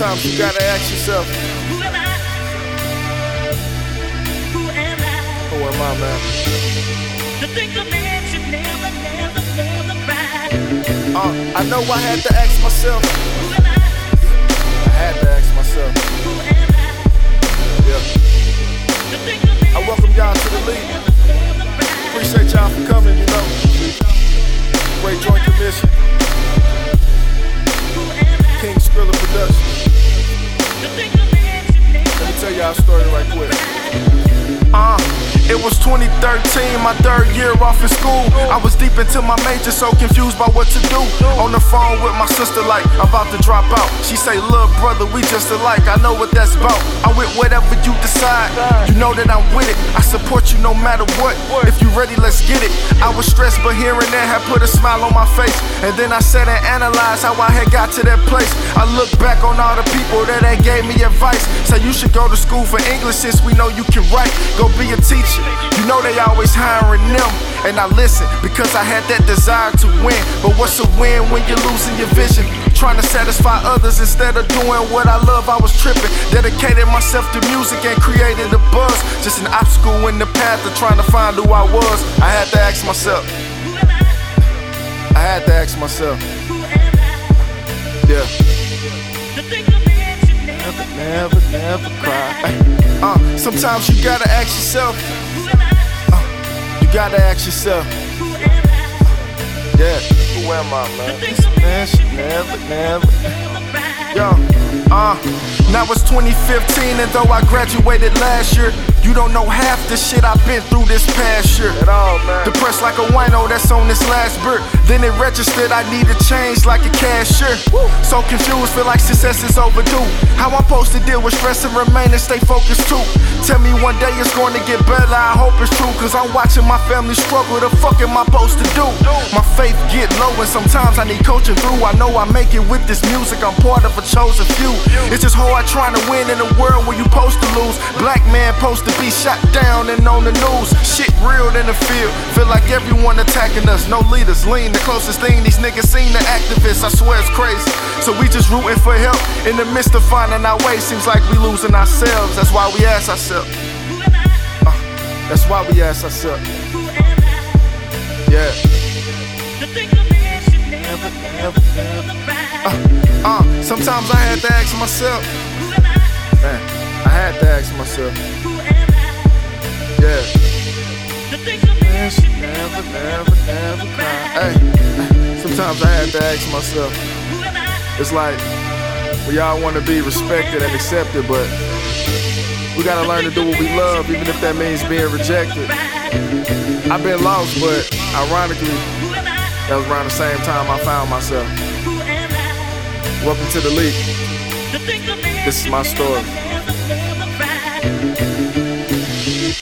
Sometimes you gotta ask yourself, Who am I? Who am I? who am I, man? To think a man should never, never, never cry. Uh, I know I had to ask myself. Appreciate y'all for coming, you know. Great joint commission. King Skrilla Production. To think a man should never, Let me tell y'all a story right quick. It was 2013, my third year off in school. I was deep into my major, so confused by what to do. On the phone with my sister, like, about to drop out. She say, Look, brother, we just alike. I know what that's about. I'm with whatever you decide. You know that I'm with it. I support you no matter what. If you ready, let's get it. I was stressed, but here and there had put a smile on my face. And then I sat and analyzed how I had got to that place. I look back on all the people that had gave me advice. Say you should go to school for English since we know you can write. Go be a teacher. You know they always hiring them. And I listen because I had that desire to win. But what's a win when you're losing your vision? Trying to satisfy others instead of doing what I love, I was tripping. Dedicated myself to music and created a buzz. Just an obstacle in the path of trying to find who I was. I had to ask myself. I? I had to ask myself. Sometimes you gotta ask yourself. I? You gotta ask yourself. Who am I? Yeah. Who am I, man? This man never, never. Never. Yo, uh, now it's 2015, and though I graduated last year, you don't know half the shit I've been through this past year. At all, man. Depressed like a wino that's on this last bird. Then it registered I need a change like a cashier. So confused, feel like success is overdue. How I'm supposed to deal with stress and remain and stay focused too. Tell me one day it's going to get better, I hope it's true. Cause I'm watching my family struggle, the fuck am I supposed to do? My faith get low and sometimes I need coaching through. I know I make it with this music, I'm part of a chosen few. It's just hard trying to win in a world where you supposed to lose. Black man supposed to be shot down and on the news. Shit real in the field, feel like everyone attacking us. No leaders, lean the closest thing these niggas seen to activists. I swear it's crazy. So we just rooting for help in the midst of finding our way. Seems like we losing ourselves. That's why we ask ourselves. Uh, that's why we ask ourselves. Yeah. Cry. Uh, sometimes I had to ask myself. Man, I had to ask myself. Hey, sometimes I have to ask myself. It's like we all want to be respected and accepted, but we gotta learn to do what we love, even if that means being rejected. I've been lost, but ironically, that was around the same time I found myself. Welcome to the league. This is my story.